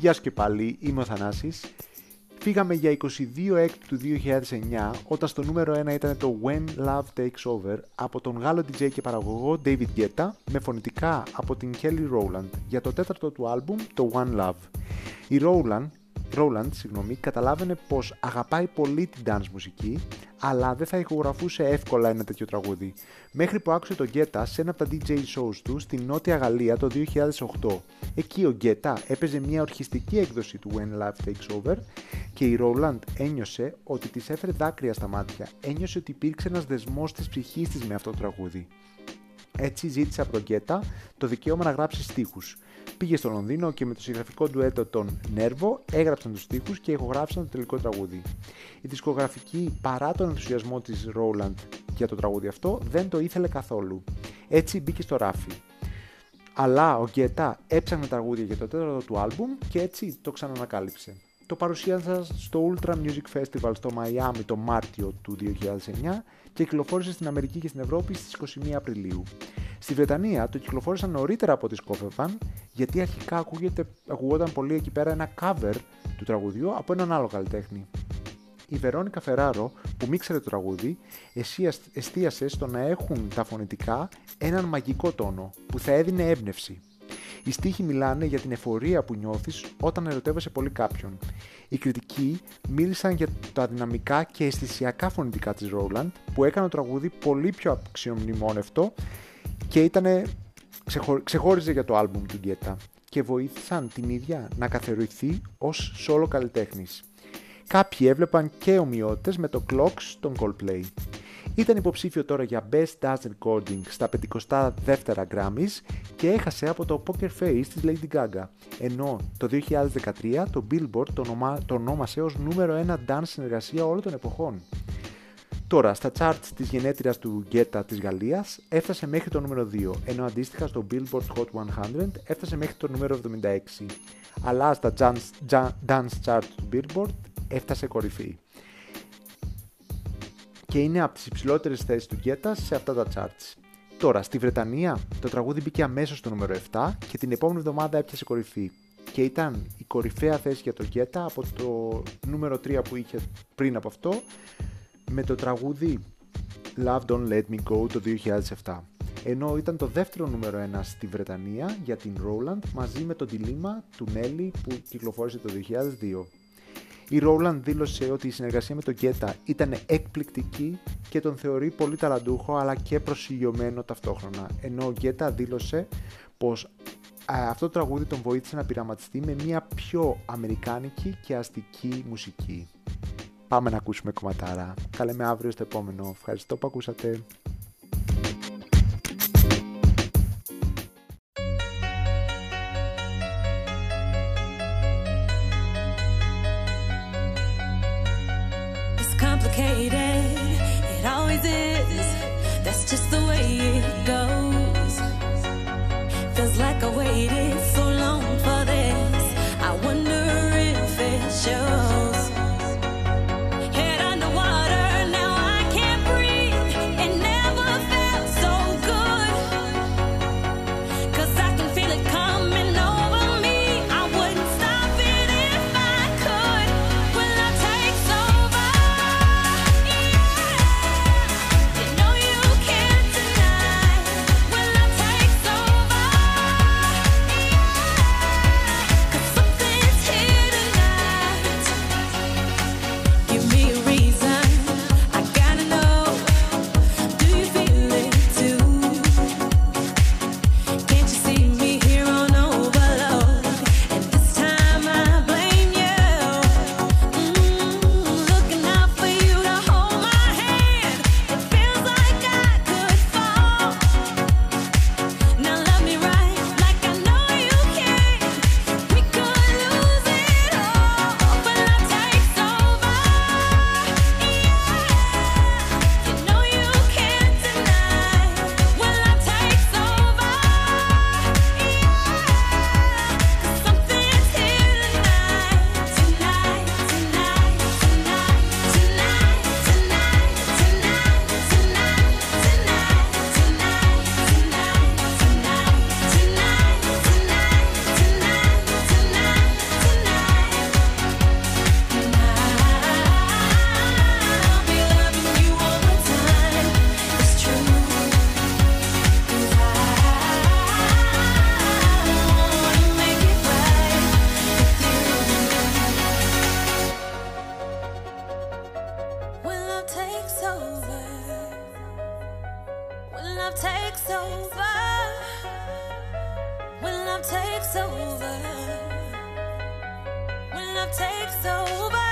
Γεια σου και πάλι, είμαι ο Θανάσης. Φύγαμε για 22 Έκτου του 2009, όταν στο νούμερο 1 ήταν το When Love Takes Over από τον Γάλλο DJ και παραγωγό David Guetta με φωνητικά από την Kelly Rowland για το τέταρτο του άλμπουμ, το One Love. Η Rowland Ρόλαντ, συγγνώμη, καταλάβαινε πως αγαπάει πολύ την dance μουσική, αλλά δεν θα ηχογραφούσε εύκολα ένα τέτοιο τραγούδι. Μέχρι που άκουσε τον Γκέτα σε ένα από τα DJ shows του στη Νότια Γαλλία το 2008. Εκεί ο Γκέτα έπαιζε μια ορχιστική έκδοση του When Life Takes Over και η Ρόλαντ ένιωσε ότι της έφερε δάκρυα στα μάτια. Ένιωσε ότι υπήρξε ένας δεσμός της ψυχής της με αυτό το τραγούδι. Έτσι ζήτησε από τον Γκέτα το δικαίωμα να γράψει στίχους πήγε στο Λονδίνο και με το συγγραφικό ντουέτο των Nervo έγραψαν τους στίχους και ηχογράφησαν το τελικό τραγούδι. Η δισκογραφική παρά τον ενθουσιασμό της Roland για το τραγούδι αυτό δεν το ήθελε καθόλου. Έτσι μπήκε στο ράφι. Αλλά ο Γκέτα έψαχνε τραγούδια για το τέταρτο του άλμπουμ και έτσι το ξανανακάλυψε. Το παρουσίασα στο Ultra Music Festival στο Μαϊάμι το Μάρτιο του 2009 και κυκλοφόρησε στην Αμερική και στην Ευρώπη στις 21 Απριλίου. Στη Βρετανία το κυκλοφόρησαν νωρίτερα από ό,τι σκόφευαν, γιατί αρχικά ακούγεται, ακουγόταν πολύ εκεί πέρα ένα cover του τραγουδιού από έναν άλλο καλλιτέχνη. Η Βερόνικα Φεράρο, που μίξερε το τραγούδι, εστίασε στο να έχουν τα φωνητικά έναν μαγικό τόνο που θα έδινε έμπνευση. Οι στίχοι μιλάνε για την εφορία που νιώθεις όταν ερωτεύεσαι πολύ κάποιον. Οι κριτικοί μίλησαν για τα δυναμικά και αισθησιακά φωνητικά της Roland που έκανε το τραγούδι πολύ πιο αξιομνημόνευτο και ήταν, ξεχώριζε για το άλμπουμ του Γκέτα και βοήθησαν την ίδια να καθερωθεί ως σόλο καλλιτέχνης. Κάποιοι έβλεπαν και ομοιότητες με το Clocks των Coldplay. Ήταν υποψήφιο τώρα για Best Dance Recording στα 52 Grammys και έχασε από το Poker Face της Lady Gaga, ενώ το 2013 το Billboard το, το ονόμασε ως νούμερο 1 dance συνεργασία όλων των εποχών. Τώρα, στα charts της γενέτειρας του Γκέτα της Γαλλίας έφτασε μέχρι το νούμερο 2, ενώ αντίστοιχα στο Billboard Hot 100 έφτασε μέχρι το νούμερο 76. Αλλά στα dance chart του Billboard έφτασε κορυφή. Και είναι από τις υψηλότερες θέσεις του Γκέτα σε αυτά τα charts. Τώρα, στη Βρετανία το τραγούδι μπήκε αμέσως στο νούμερο 7 και την επόμενη εβδομάδα έπιασε κορυφή. Και ήταν η κορυφαία θέση για το Γκέτα από το νούμερο 3 που είχε πριν από αυτό με το τραγούδι Love Don't Let Me Go το 2007 ενώ ήταν το δεύτερο νούμερο 1 στη Βρετανία για την Roland μαζί με το Dilemma του Nelly που κυκλοφόρησε το 2002. Η Roland δήλωσε ότι η συνεργασία με τον Γκέτα ήταν εκπληκτική και τον θεωρεί πολύ ταλαντούχο αλλά και προσιλειωμένο ταυτόχρονα, ενώ ο Γκέτα δήλωσε πως αυτό το τραγούδι τον βοήθησε να πειραματιστεί με μια πιο αμερικάνικη και αστική μουσική. Πάμε να ακούσουμε κομματάρα. Τα λέμε αύριο στο επόμενο. Ευχαριστώ που ακούσατε. And now love takes over. When love takes over. When love takes over.